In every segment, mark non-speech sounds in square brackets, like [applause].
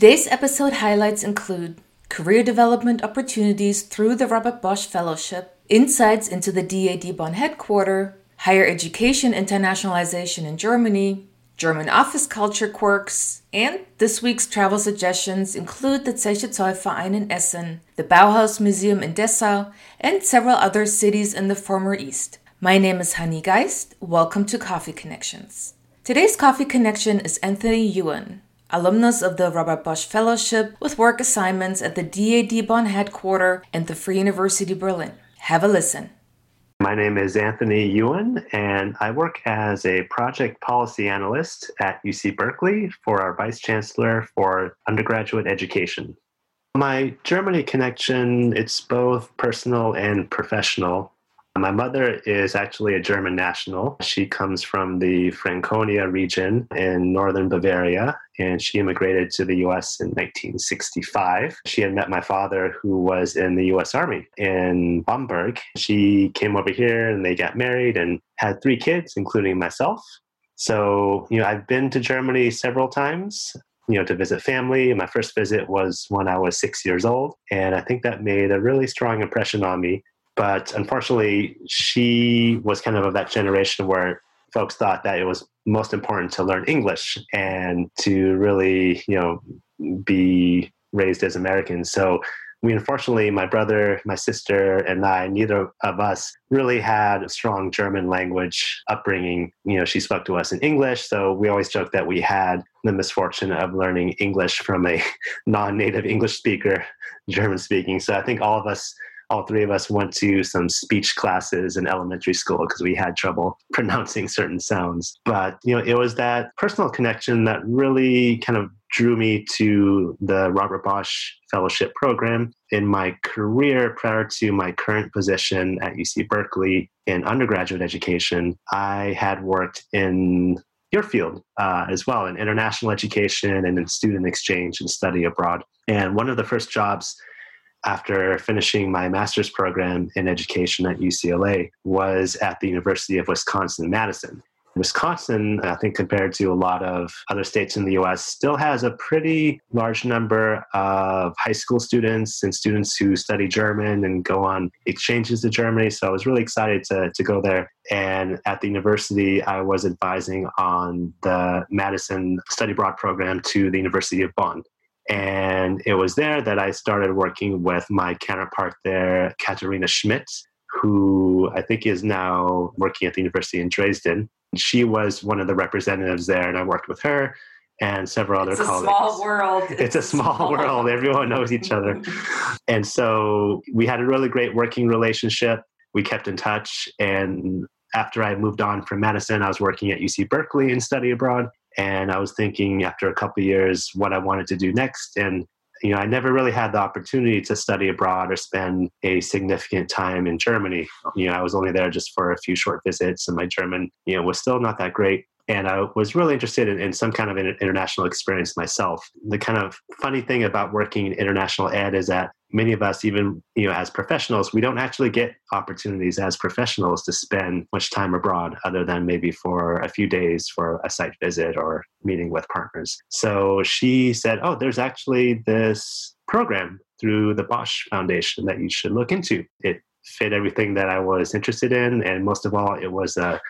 Today's episode highlights include career development opportunities through the Robert Bosch Fellowship, insights into the DAAD Bonn headquarters, higher education internationalization in Germany, German office culture quirks, and this week's travel suggestions include the Zeche Zollverein in Essen, the Bauhaus Museum in Dessau, and several other cities in the former East. My name is Hani Geist. Welcome to Coffee Connections. Today's Coffee Connection is Anthony Ewan, alumnus of the Robert Bosch Fellowship with work assignments at the DAAD Bonn headquarters and the Free University Berlin. Have a listen. My name is Anthony Ewan, and I work as a project policy analyst at UC Berkeley for our Vice Chancellor for undergraduate education. My Germany connection, it's both personal and professional. My mother is actually a German national. She comes from the Franconia region in northern Bavaria, and she immigrated to the US in 1965. She had met my father, who was in the US Army in Bamberg. She came over here and they got married and had three kids, including myself. So, you know, I've been to Germany several times you know to visit family my first visit was when i was six years old and i think that made a really strong impression on me but unfortunately, she was kind of of that generation where folks thought that it was most important to learn English and to really, you know, be raised as Americans. So we unfortunately, my brother, my sister, and I, neither of us really had a strong German language upbringing. You know, she spoke to us in English, so we always joked that we had the misfortune of learning English from a [laughs] non native English speaker, German speaking. So I think all of us all three of us went to some speech classes in elementary school because we had trouble [laughs] pronouncing certain sounds. But, you know, it was that personal connection that really kind of drew me to the Robert Bosch Fellowship Program. In my career prior to my current position at UC Berkeley in undergraduate education, I had worked in your field uh, as well in international education and in student exchange and study abroad. And one of the first jobs after finishing my master's program in education at UCLA was at the University of Wisconsin Madison. Wisconsin, I think, compared to a lot of other states in the US, still has a pretty large number of high school students and students who study German and go on exchanges to Germany. So I was really excited to, to go there. And at the university, I was advising on the Madison Study Abroad program to the University of Bonn. And it was there that I started working with my counterpart there, Katharina Schmidt, who I think is now working at the University in Dresden. She was one of the representatives there, and I worked with her and several other it's colleagues. [laughs] It's a small world. It's, it's a small, small world. Everyone knows each other. [laughs] and so we had a really great working relationship. We kept in touch. And after I moved on from Madison, I was working at UC Berkeley in study abroad and I was thinking after a couple years what I wanted to do next. And you know, I never really had the opportunity to study abroad or spend a significant time in Germany. You know, I was only there just for a few short visits, and my German, you know, was still not that great and I was really interested in, in, some kind of an international experience myself. The kind of funny thing about working in international ed is that many of us, even you know, as professionals, we don't actually get opportunities as professionals to spend much time abroad, other than maybe for a few days for a site visit or meeting with partners. So she said, "Oh, there's actually this program through the Bosch Foundation that you should look into." It fit everything that I was interested in, and most of all, it was a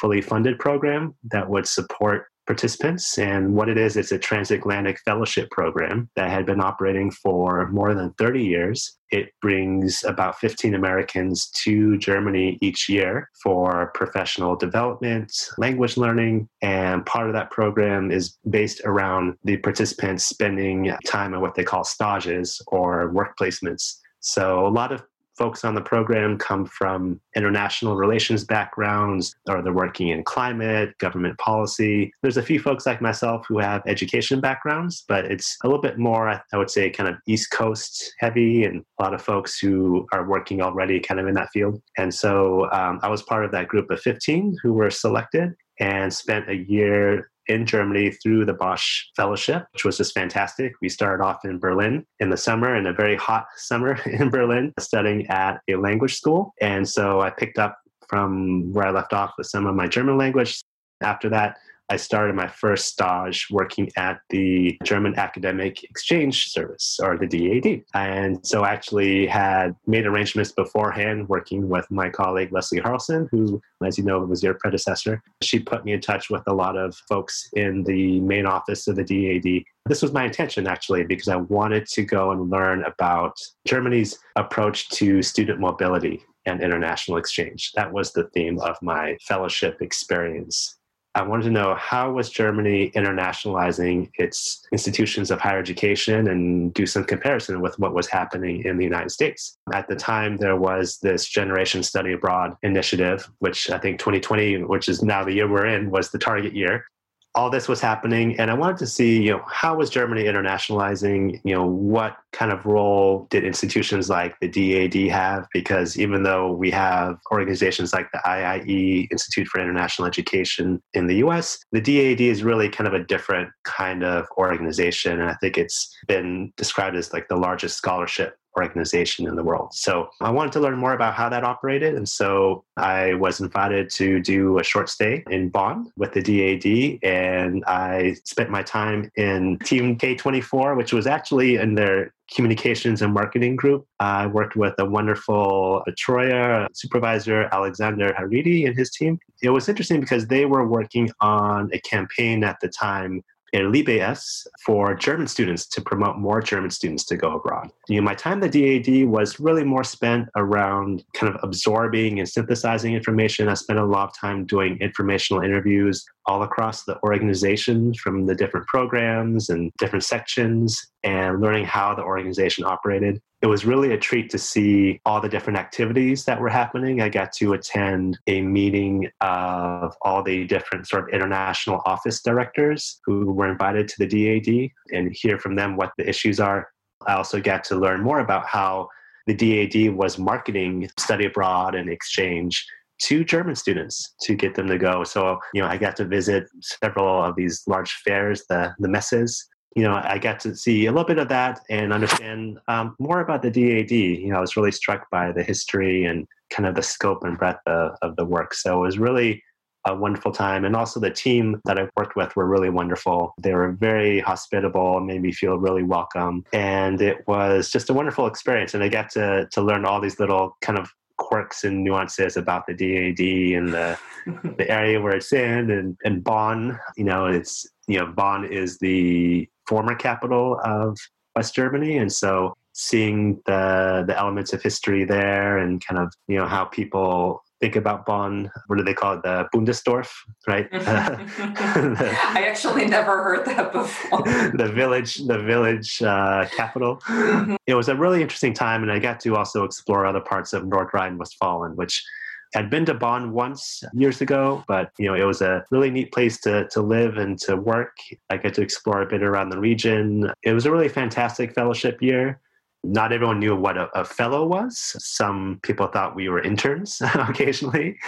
fully funded program that would support participants. And what it is, it's a transatlantic fellowship program that had been operating for more than 30 years. It brings about 15 Americans to Germany each year for professional development, language learning, and part of that program is based around the participants spending time in what they call stages or work placements. So a lot of folks on the program come from international relations backgrounds or they're working in climate, government policy. There's a few folks like myself who have education backgrounds, but it's a little bit more, I would say, kind of East Coast heavy and a lot of folks who are working already kind of in that field. And so um, I was part of that group of 15 who were selected and spent a year in Germany through the Bosch Fellowship, which was just fantastic. We started off in Berlin in the summer, in a very hot summer [laughs] in Berlin, studying at a language school. And so I picked up from where I left off with some of my German language. After that, I started my first stage working at the German Academic Exchange Service, or the DAAD. And so I actually had made arrangements beforehand working with my colleague Leslie Harrelson, who, as you know, was your predecessor. She put me in touch with a lot of folks in the main office of the DAAD this was my intention actually because I wanted to go and learn about Germany's approach to student mobility and international exchange. That was the theme of my fellowship experience. I wanted to know how was Germany internationalizing its institutions of higher education and do some comparison with what was happening in the United States. At the time, there was this Generation Study Abroad initiative, which I think 2020, which is now the year we're in, was the target year all this was happening and i wanted to see you know how was germany internationalizing you know what kind of role did institutions like the DAAD have? Because even though we have organizations like the iie institute for international education in the us the DAAD is really kind of a different kind of organization and i think it's been described as like the largest scholarship organization in the world. So I wanted to learn more about how that operated. And so I was invited to do a short stay in Bonn with the DAAD. And I spent my time in Team K24, which was actually in their communications and marketing group. I worked with a wonderful Betreuer supervisor, Alexander Haridi, and his team. It was interesting because they were working on a campaign at the time Erlebe-es for German students to promote more German students to go abroad. You know, my time at the DAAD was really more spent around kind of absorbing and synthesizing information. I spent a lot of time doing informational interviews all across the organization from the different programs and different sections and learning how the organization operated. It was really a treat to see all the different activities that were happening. I got to attend a meeting of all the different sort of international office directors who were invited to the DAAD and hear from them what the issues are. I also got to learn more about how the DAAD was marketing study abroad and exchange to German students to get them to go. So, you know, I got to visit several of these large fairs, the, the messes. You know, I got to see a little bit of that and understand um, more about the DAAD. You know, I was really struck by the history and kind of the scope and breadth of, of the work. So it was really a wonderful time. And also the team that I worked with were really wonderful. They were very hospitable, made me feel really welcome. And it was just a wonderful experience. And I got to, to learn all these little kind of quirks and nuances about the DAAD and the [laughs] the area where it's in and, and Bonn. You know, it's you know, Bonn is the former capital of West Germany. And so seeing the the elements of history there and kind of, you know, how people think about Bonn. What do they call it? The Bundesdorf, right? [laughs] I actually never heard that before. [laughs] the village, the village uh, capital. Mm-hmm. It was a really interesting time, and I got to also explore other parts of North Rhine-Westphalia, which I'd been to Bonn once years ago, but you know it was a really neat place to to live and to work. I got to explore a bit around the region. It was a really fantastic fellowship year not everyone knew what a, a, fellow was. Some people thought we were interns [laughs] occasionally.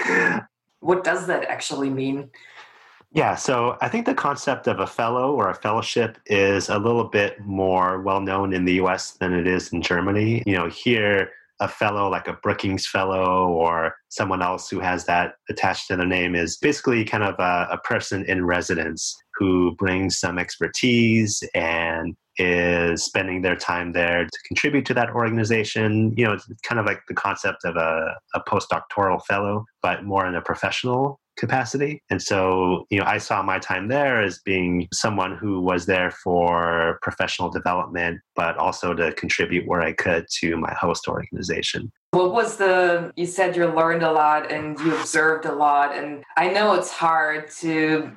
What does that actually mean? Yeah, so I think the concept of a fellow or a fellowship is a little bit more well known in the US than it is in Germany. You know, here, a fellow like a Brookings fellow or someone else who has that attached to their name is basically kind of a, a person in residence who brings some expertise and is spending their time there to contribute to that organization. You know, it's kind of like the concept of a, a postdoctoral fellow, but more in a professional capacity. And so, you know, I saw my time there as being someone who was there for professional development, but also to contribute where I could to my host organization. What was the, you said you learned a lot and you observed a lot. And I know it's hard to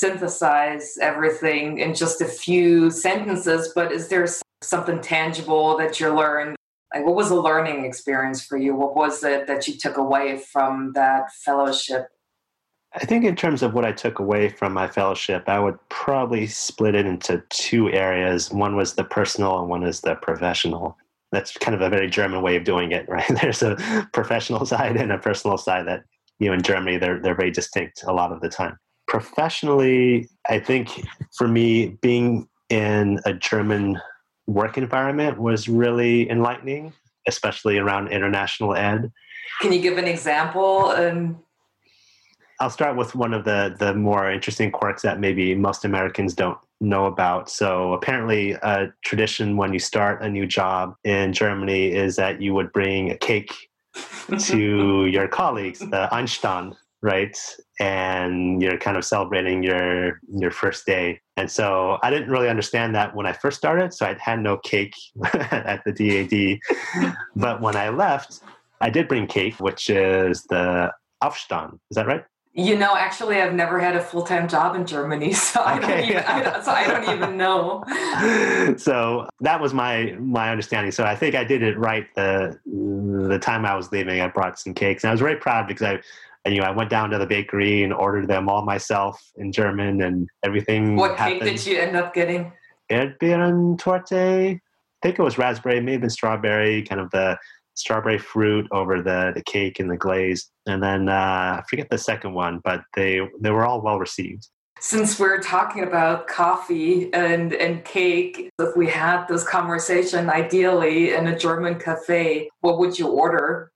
synthesize everything in just a few sentences, but is there something tangible that you learned? Like, what was the learning experience for you? What was it that you took away from that fellowship? I think, in terms of what I took away from my fellowship, I would probably split it into two areas. One was the personal, and one is the professional. That's kind of a very German way of doing it, [laughs] right? There's a professional side and a personal side that, you know, in Germany, they're, they're very distinct a lot of the time professionally, I think for me, being in a German work environment was really enlightening, especially around international ed. Can you give an example? Um... I'll start with one of the the more interesting quirks that maybe most Americans don't know about. So apparently, a tradition when you start a new job in Germany is that you would bring a cake to [laughs] your colleagues, the Einstand, right? And you're kind of celebrating your your first day. And so I didn't really understand that when I first started, so I had no cake [laughs] at the DAAD. [laughs] but when I left, I did bring cake, which is the Aufstand. Is that right? You know, actually, I've never had a full time job in Germany, [laughs] so I don't even. I, so I don't even know. [laughs] so that was my my understanding. So I think I did it right the the time I was leaving. I brought some cakes, and I was very proud because I. And, you know, I went down to the bakery and ordered them all myself in German, and everything. What happened. cake did you end up getting? Erdbeerentorte. I think it was raspberry, maybe strawberry, kind of the strawberry fruit over the, the cake and the glaze. And then uh, I forget the second one, but they they were all well received. Since we're talking about coffee and, and cake, if we had this conversation ideally in a German cafe, what would you order?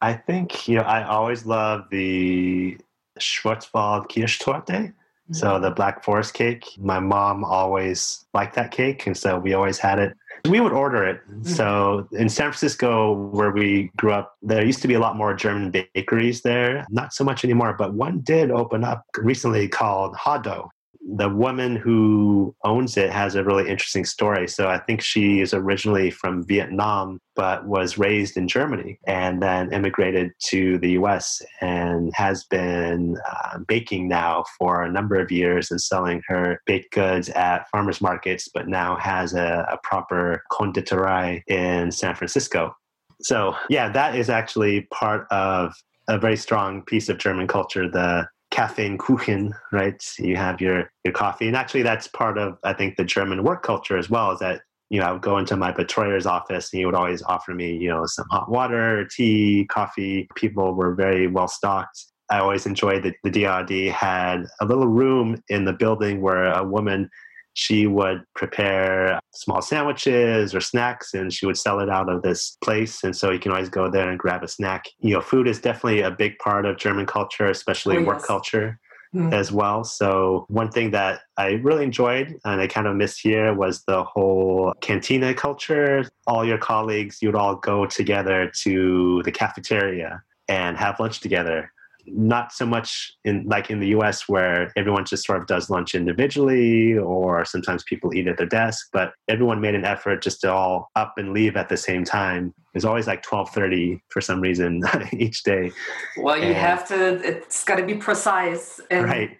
I think, you know, I always love the Schwarzwald Kirschtorte. Mm-hmm. So the Black Forest cake. My mom always liked that cake, and so we always had it we would order it. Mm-hmm. So in San Francisco, where we grew up, there used to be a lot more German bakeries there. Not so much anymore, but one did open up recently called Hahdough the woman who owns it has a really interesting story. So I think she is originally from Vietnam, but was raised in Germany and then immigrated to the US and has been uh, baking now for a number of years and selling her baked goods at farmers markets, but now has a, a proper Konditorei in San Francisco. So, yeah, that is actually part of a very strong piece of German culture, the Kaffeekuchen, right? You have your your coffee, and actually that's part of I think the German work culture as well. Is that you know I would go into my betreuer's office and he would always offer me you know some hot water, tea, coffee. People were very well stocked. I always enjoyed that the DAAD had a little room in the building where a woman she would prepare small sandwiches or snacks and she would sell it out of this place. And so you can always go there and grab a snack. You know, food is definitely a big part of German culture, especially oh, yes. work culture. Mm. As well. So, one thing that I really enjoyed and I kind of missed here was the whole cantina culture. All your colleagues, you'd all go together to the cafeteria and have lunch together not so much in like in the US where everyone just sort of does lunch individually or sometimes people eat at their desk, but everyone made an effort just to all up and leave at the same time. It's always like 12:30 for some reason [laughs] each day. Well, you and, have to it's got to be precise and right.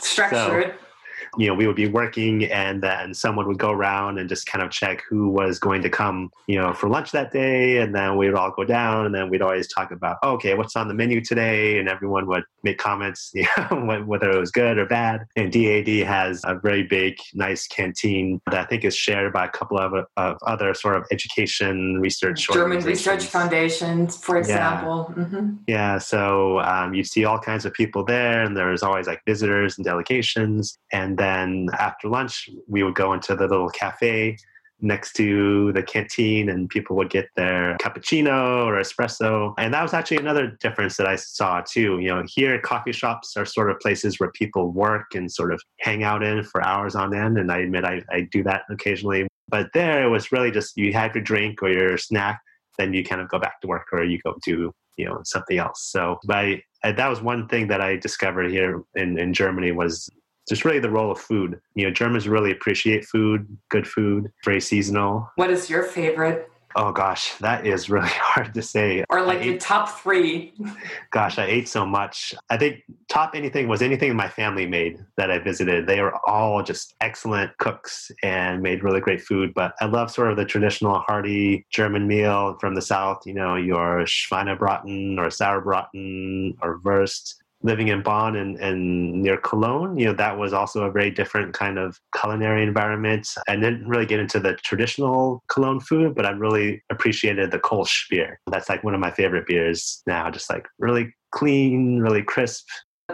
structured. So, you know, we would be working and then someone would go around and just kind of check who was going to come, you know, for lunch that day. And then we'd all go down and then we'd always talk about, oh, okay, what's on the menu today? And everyone would make comments, [laughs] you know, whether it was good or bad. And DAAD has a very big, nice canteen that I think is shared by a couple of, of other sort of education research German Research Foundations, for example. Yeah, mm-hmm. yeah so um, you see all kinds of people there and there's always like visitors and delegations. And then after lunch, we would go into the little cafe next to the canteen and people would get their cappuccino or espresso. And that was actually another difference that I saw too. You know, here coffee shops are sort of places where people work and sort of hang out in for hours on end. And I admit I, I do that occasionally. But there it was really just you had your drink or your snack, then you kind of go back to work or you go do, you know, something else. So by that was one thing that I discovered here in, in Germany was just really the role of food. You know, Germans really appreciate food, good food, very seasonal. What is your favorite? Oh gosh, that is really [laughs] hard to say. Or like the top three. Gosh, I ate so much. I think top anything was anything my family made that I visited. They were all just excellent cooks and made really great food. But I love sort of the traditional hearty German meal from the south. You know, your Schweinebraten or Sauerbraten or Wurst living in Bonn and, and near Cologne, you know, that was also a very different kind of culinary environment. I didn't really get into the traditional Cologne food, but I really appreciated the Kölsch beer. That's like one of my favorite beers now, just like really clean, really crisp.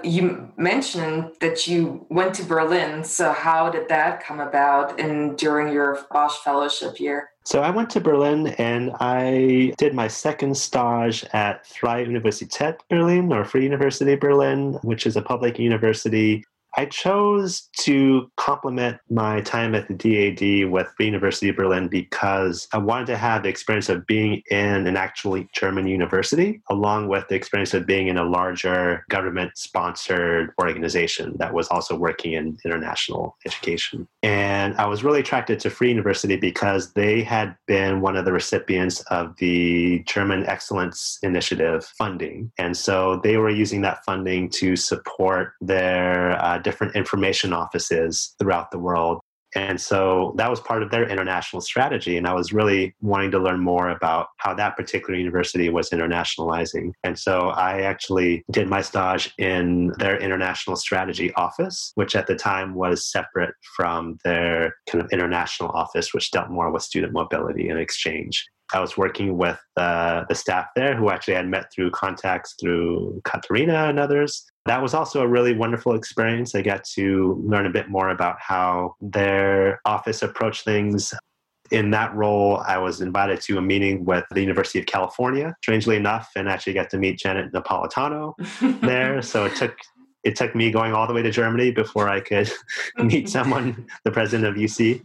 You mentioned that you went to Berlin. So, how did that come about in during your Bosch fellowship year? So I went to Berlin and I did my second stage at Freie Universität Berlin or Free University Berlin, which is a public university I chose to complement my time at the DAAD with the University of Berlin because I wanted to have the experience of being in an actually German university, along with the experience of being in a larger government sponsored organization that was also working in international education. And I was really attracted to Free University because they had been one of the recipients of the German Excellence Initiative funding. And so they were using that funding to support their uh, different information offices throughout the world. And so that was part of their international strategy. And I was really wanting to learn more about how that particular university was internationalizing. And so I actually did my stage in their international strategy office, which at the time was separate from their kind of international office, which dealt more with student mobility and exchange. I was working with uh, the staff there who actually I had met through contacts through Katharina and others. That was also a really wonderful experience. I got to learn a bit more about how their office approached things. In that role, I was invited to a meeting with the University of California, strangely enough, and actually got to meet Janet Napolitano [laughs] there. So it took it took me going all the way to Germany before I could [laughs] meet [laughs] someone, the president of UC.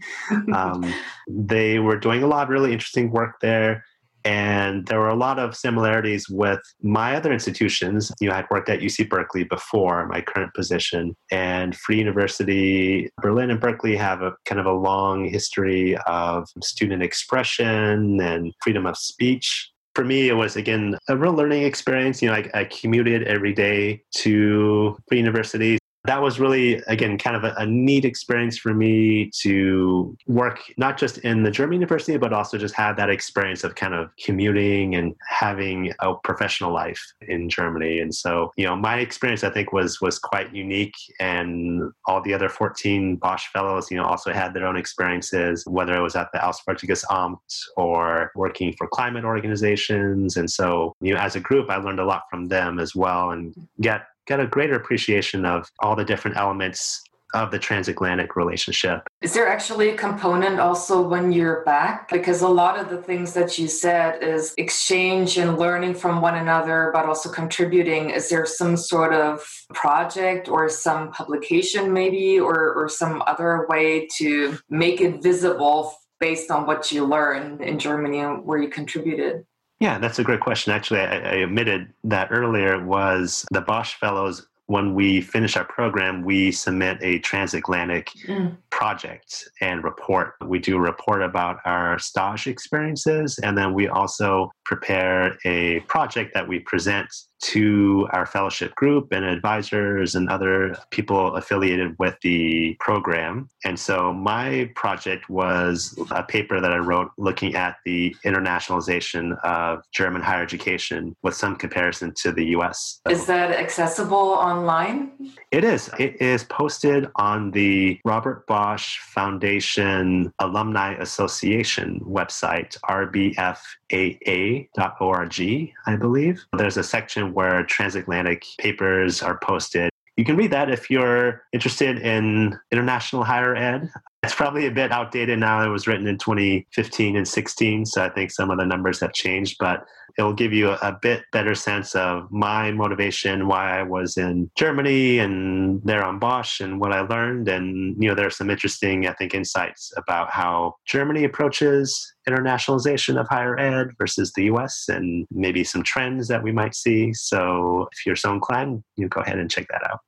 Um, they were doing a lot of really interesting work there. And there were a lot of similarities with my other institutions. You know, I'd worked at UC Berkeley before my current position, and Free University, Berlin and Berkeley have a kind of a long history of student expression and freedom of speech for me, it was again a real learning experience. You know, I, I commuted every day to Free University that was really again kind of a, a, neat experience for me to work not just in the german university but also just have that experience of kind of commuting and having a professional life in germany. And so you know my experience i think was was quite unique. And all the other 14 bosch fellows you know also had their own experiences whether it was at the auswärtiges amt or working for climate organizations. And so you know as a group i learned a lot from them as well and get get a greater appreciation of all the different elements of the transatlantic relationship. Is there actually a component also when you're back? Because a lot of the things that you said is exchange and learning from one another, but also contributing. Is there some sort of project or some publication, maybe, or, or some other way to make it visible based on what you learned in Germany and where you contributed? Yeah, that's a great question. Actually, I, I admitted that earlier was the Bosch Fellows when we finish our program, we submit a transatlantic mm. project and report. We do a report about our stage experiences, and then we also prepare a project that we present to our fellowship group and advisors and other people affiliated with the program. And so my project was a paper that I wrote looking at the internationalization of German higher education with some comparison to the US. Is that accessible online? It is. It is posted on the Robert Bosch Foundation Alumni Association website, rbfaa.org, I believe. There's a section where transatlantic papers are posted. You can read that if you're interested in international higher ed. It's probably a bit outdated now. It was written in 2015 and 16, so I think some of the numbers have changed, but it will give you a, bit better sense of my motivation, why I was in Germany and there on Bosch and what I learned. And, you know, there are some interesting, I think, insights about how Germany approaches internationalization of higher ed versus the US and maybe some trends that we might see. So if you're so inclined, you go ahead and check that out.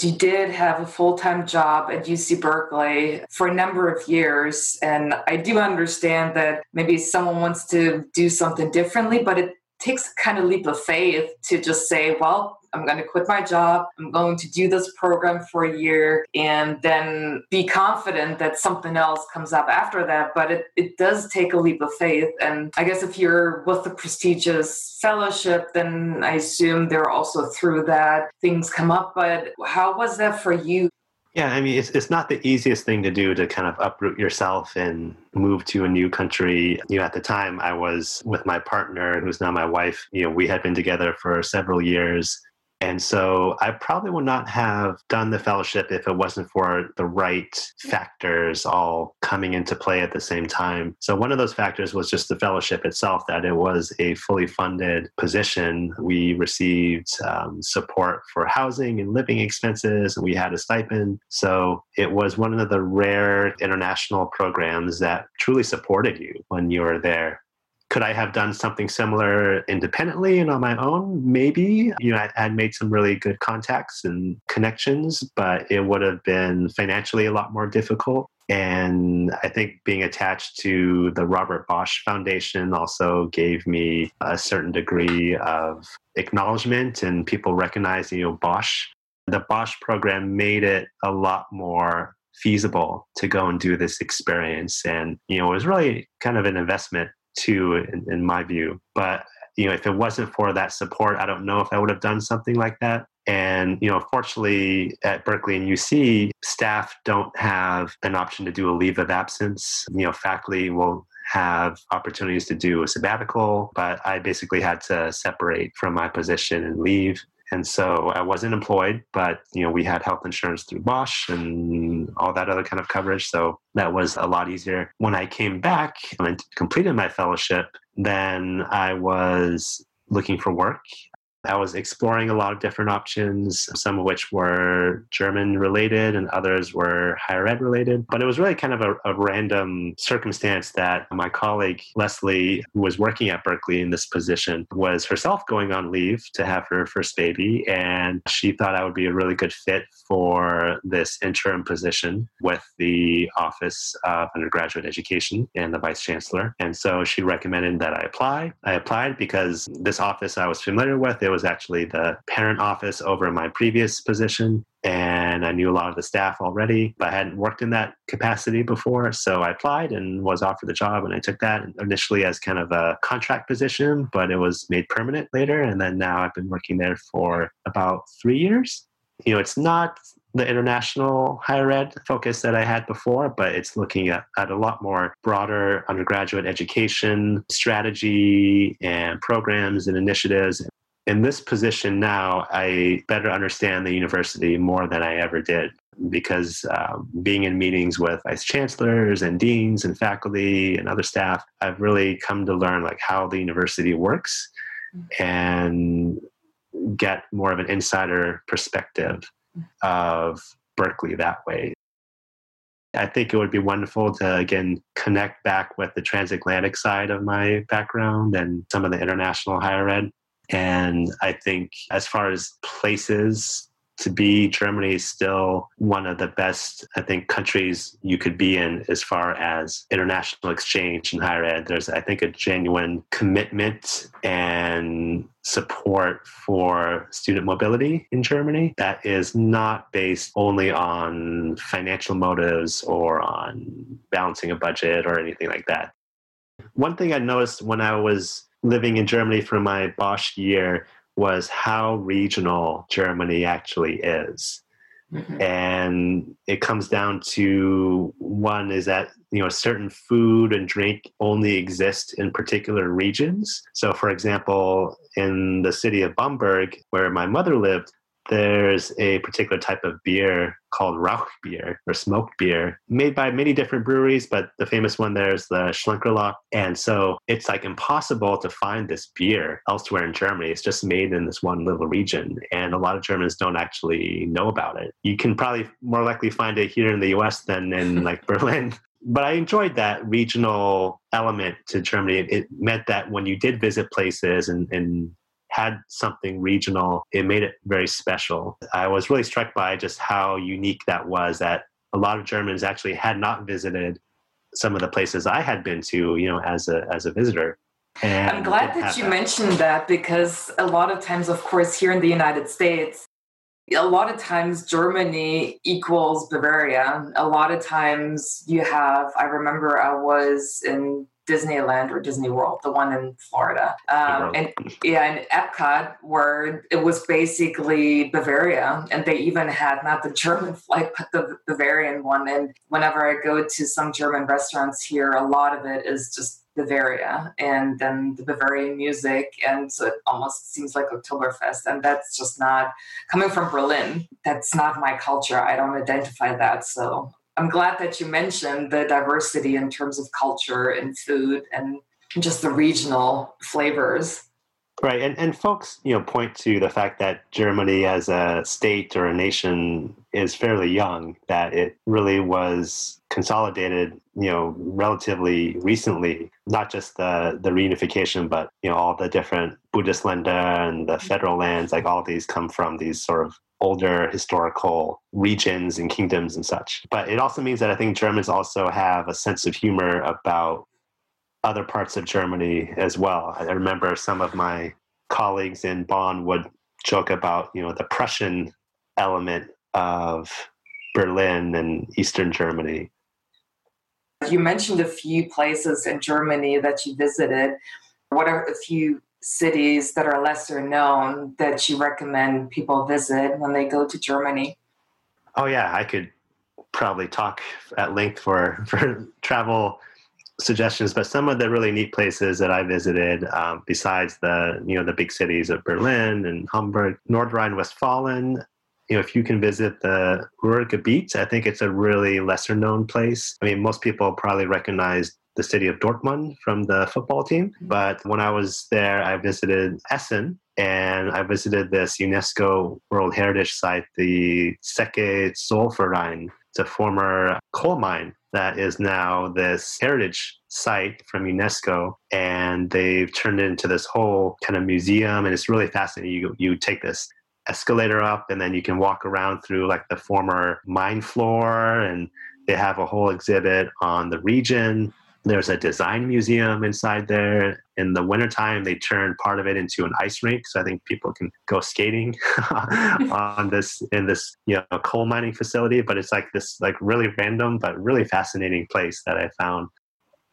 You did have a full time job at UC Berkeley for a number of years. And I do understand that maybe someone wants to do something differently, but it takes kind of leap of faith to just say, well, I'm going to quit my job. I'm going to do this program for a year and then be confident that something else comes up after that. But it, it does take a leap of faith. And I guess if you're with a prestigious fellowship, then I assume they're also through that things come up. But how was that for you? Yeah, I mean, it's, it's not the easiest thing to do to kind of uproot yourself and move to a new country. You know, at the time I was with my partner, who's now my wife. You know, we had been together for several years And so I probably would not have done the fellowship if it wasn't for the right factors all coming into play at the same time. So one of those factors was just the fellowship itself, that it was a fully funded position. We received um, support for housing and living expenses, and we had a stipend. So it was one of the rare international programs that truly supported you when you were there could I have done something similar independently and on my own? Maybe. You know, I had made some really good contacts and connections, but it would have been financially a lot more difficult. And I think being attached to the Robert Bosch Foundation also gave me a certain degree of acknowledgement and people recognizing, you know, Bosch. The Bosch program made it a lot more feasible to go and do this experience. And, you know, it was really kind of an investment too, in, in my view. But you know, if it wasn't for that support, I don't know if I would have done something like that. And, you know, fortunately at Berkeley and UC, staff don't have an option to do a leave of absence. You know, faculty will have opportunities to do a sabbatical, but I basically had to separate from my position and leave. And so I wasn't employed, but you know, we had health insurance through Bosch and all that other kind of coverage. So that was a lot easier. When I came back and completed my fellowship, then I was looking for work I was exploring a lot of different options, some of which were German related and others were higher ed related. But it was really kind of a, a, random circumstance that my colleague, Leslie, who was working at Berkeley in this position, was herself going on leave to have her first baby. And she thought I would be a really good fit for this interim position with the Office of Undergraduate Education and the Vice Chancellor. And so she recommended that I apply. I applied because this office I was familiar with. It was actually the parent office over my previous position. And I knew a lot of the staff already, but I hadn't worked in that capacity before. So I applied and was offered the job. And I took that initially as kind of a contract position, but it was made permanent later. And then now I've been working there for about three years. You know, it's not the international higher ed focus that I had before, but it's looking at, at a lot more broader undergraduate education strategy and programs and initiatives in this position now, I better understand the university more than I ever did because um, being in meetings with vice chancellors and deans and faculty and other staff, I've really come to learn like how the university works and get more of an insider perspective of Berkeley that way. I think it would be wonderful to again connect back with the transatlantic side of my background and some of the international higher ed and I think as far as places to be, Germany is still one of the best, I think, countries you could be in as far as international exchange and higher ed. There's, I think, a genuine commitment and support for student mobility in Germany that is not based only on financial motives or on balancing a budget or anything like that. One thing I noticed when I was living in Germany for my Bosch year was how regional Germany actually is. Mm-hmm. And it comes down to one is that you know certain food and drink only exist in particular regions. So, for example, in the city of Bamberg, where my mother lived, there's a particular type of beer called Rauch beer or smoked beer made by many different breweries, but the famous one there is the Schlenkerla. And so it's like impossible to find this beer elsewhere in Germany. It's just made in this one little region. And a lot of Germans don't actually know about it. You can probably more likely find it here in the US than in [laughs] like Berlin. But I enjoyed that regional element to Germany. It meant that when you did visit places and, and had something regional. It made it very special. I was really struck by just how unique that was that a lot of Germans actually had not visited some of the places I had been to, you know, as a as a visitor. And I'm glad that you that. mentioned that because a lot of times, of course, here in the United States, a lot of times Germany equals Bavaria. A lot of times you have, I remember I was in Disneyland or Disney World, the one in Florida. Um, and yeah, and Epcot, where it was basically Bavaria, and they even had not the German [laughs] flight, but the Bavarian one. And whenever I go to some German restaurants here, a lot of it is just Bavaria and then the Bavarian music. And so it almost seems like Oktoberfest. And that's just not coming from Berlin. That's not my culture. I don't identify that. So I'm glad that you mentioned the diversity in terms of culture and food and just the regional flavors. Right, and and folks, you know, point to the fact that Germany as a state or a nation is fairly young. That it really was consolidated, you know, relatively recently. Not just the the reunification, but you know, all the different Bundesländer and the federal lands. Like all these come from these sort of older historical regions and kingdoms and such. But it also means that I think Germans also have a sense of humor about other parts of Germany as well. I remember some of my colleagues in Bonn would joke about, you know, the Prussian element of Berlin and Eastern Germany. You mentioned a few places in Germany that you visited. What are a few cities that are lesser known that you recommend people visit when they go to Germany? Oh yeah, I could probably talk at length for [laughs] for travel suggestions, but some of the really neat places that I visited, um, besides the you know the big cities of Berlin and Hamburg, North Rhine-Westphalia. You know, if you can visit the Ruhrgebiet, I think it's a really lesser known place. I mean, most people probably recognize the city of Dortmund from the football team, mm-hmm. but when I was there, I visited Essen, and I visited this UNESCO World Heritage Site, the Zeche Zollverein. It's a former coal mine that is now this heritage site from UNESCO, and they've turned it into this whole kind of museum, and it's really fascinating. You you take this escalator up, and then you can walk around through like the former mine floor, and they have a whole exhibit on the region there's a design museum inside there. In the wintertime, they turn part of it into an ice rink, so I think people can go skating [laughs] on this in this you know coal mining facility. But it's like this like really random but really fascinating place that I found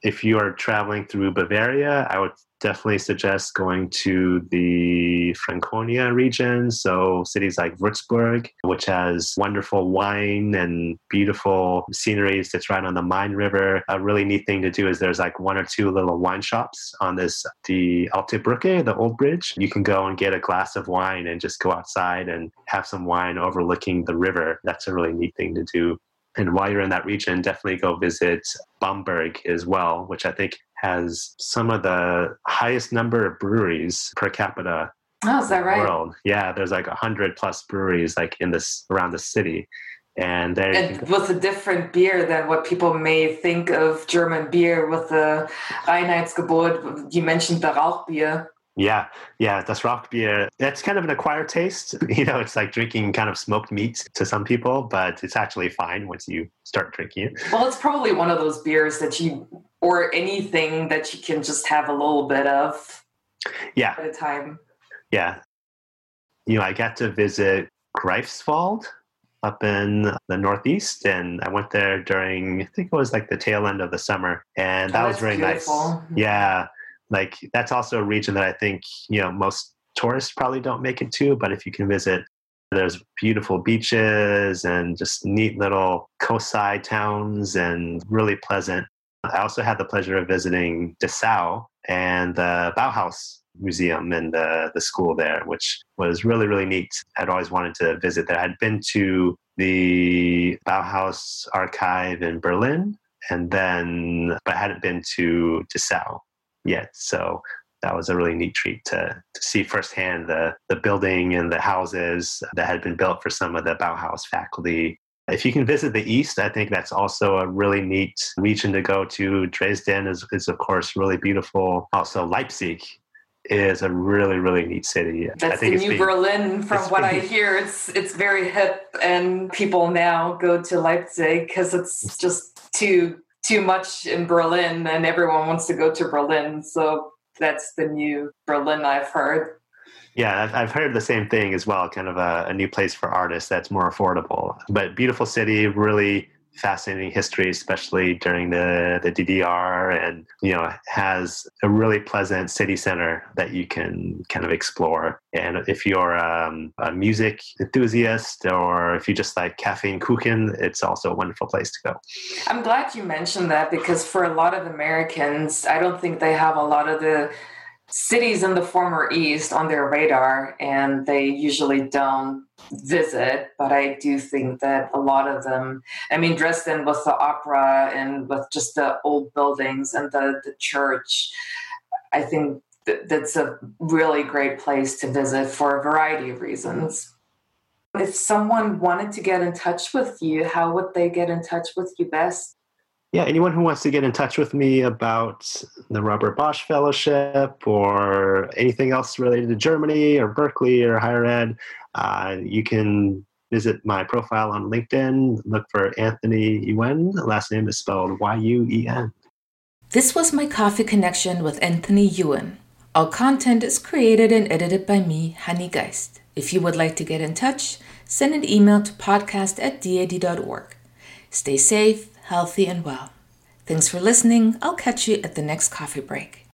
if you are traveling through Bavaria, I would definitely suggest going to the Franconia region. So cities like Würzburg, which has wonderful wine and beautiful sceneries that's right on the Main River. A really neat thing to do is there's like one or two little wine shops on this, the Alte Brücke, the old bridge. You can go and get a glass of wine and just go outside and have some wine overlooking the river. That's a really neat thing to do. And while you're in that region, definitely go visit Bamberg as well, which I think has some of the highest number of breweries per capita Oh, is that right? World. Yeah, there's like a hundred plus breweries like in this around the city. And there it was a different beer than what people may think of German beer with the Reinheitsgebot. You mentioned the Rauchbier. Yeah, yeah, das Rauchbier. That's kind of an acquired taste. [laughs] You know, it's like drinking kind of smoked meat to some people, but it's actually fine once you start drinking it. Well, it's probably one of those beers that you, or anything that you can just have a little bit of. Yeah. At a time. Yeah. You know, I got to visit Greifswald up in the Northeast, and I went there during, I think it was like the tail end of the summer, and that oh, was very beautiful. nice. Yeah like that's also a region that I think you know most tourists probably don't make it to, but if you can visit, there's beautiful beaches and just neat little coastside towns and really pleasant. I also had the pleasure of visiting Dessau and the Bauhaus Museum and the, the school there, which was really, really neat. I'd always wanted to visit there. I'd been to the Bauhaus archive in Berlin and then, but I hadn't been to Dessau yet. So that was a really neat treat to, to see firsthand the, the building and the houses that had been built for some of the Bauhaus faculty. If you can visit the East, I think that's also a really neat region to go to. Dresden is, is of course, really beautiful. Also, Leipzig is a really, really neat city. That's the new Berlin, from what I [laughs] hear. It's it's very hip, and people now go to Leipzig because it's just too too much in Berlin and everyone wants to go to Berlin. So that's the new Berlin I've heard. Yeah, I've heard the same thing as well. Kind of a, a new place for artists that's more affordable, but beautiful city, really fascinating history, especially during the, the DDR, and you know has a really pleasant city center that you can kind of explore. And if you're um, a music enthusiast, or if you just like caffeine kuchen, it's also a wonderful place to go. I'm glad you mentioned that because for a lot of Americans, I don't think they have a lot of the cities in the former East on their radar, and they usually don't visit. But I do think that a lot of them, I mean, Dresden with the opera and with just the old buildings and the, the church, I think that's a really great place to visit for a variety of reasons. If someone wanted to get in touch with you, how would they get in touch with you best? Yeah, anyone who wants to get in touch with me about the Robert Bosch Fellowship or anything else related to Germany or Berkeley or higher ed, uh, you can visit my profile on LinkedIn. Look for Anthony Yuen. Last name is spelled Y U E N. This was my coffee connection with Anthony Yuen. All content is created and edited by me, Hani Geist. If you would like to get in touch, send an email to podcast at daad.org. Stay safe healthy, and well. Thanks for listening. I'll catch you at the next coffee break.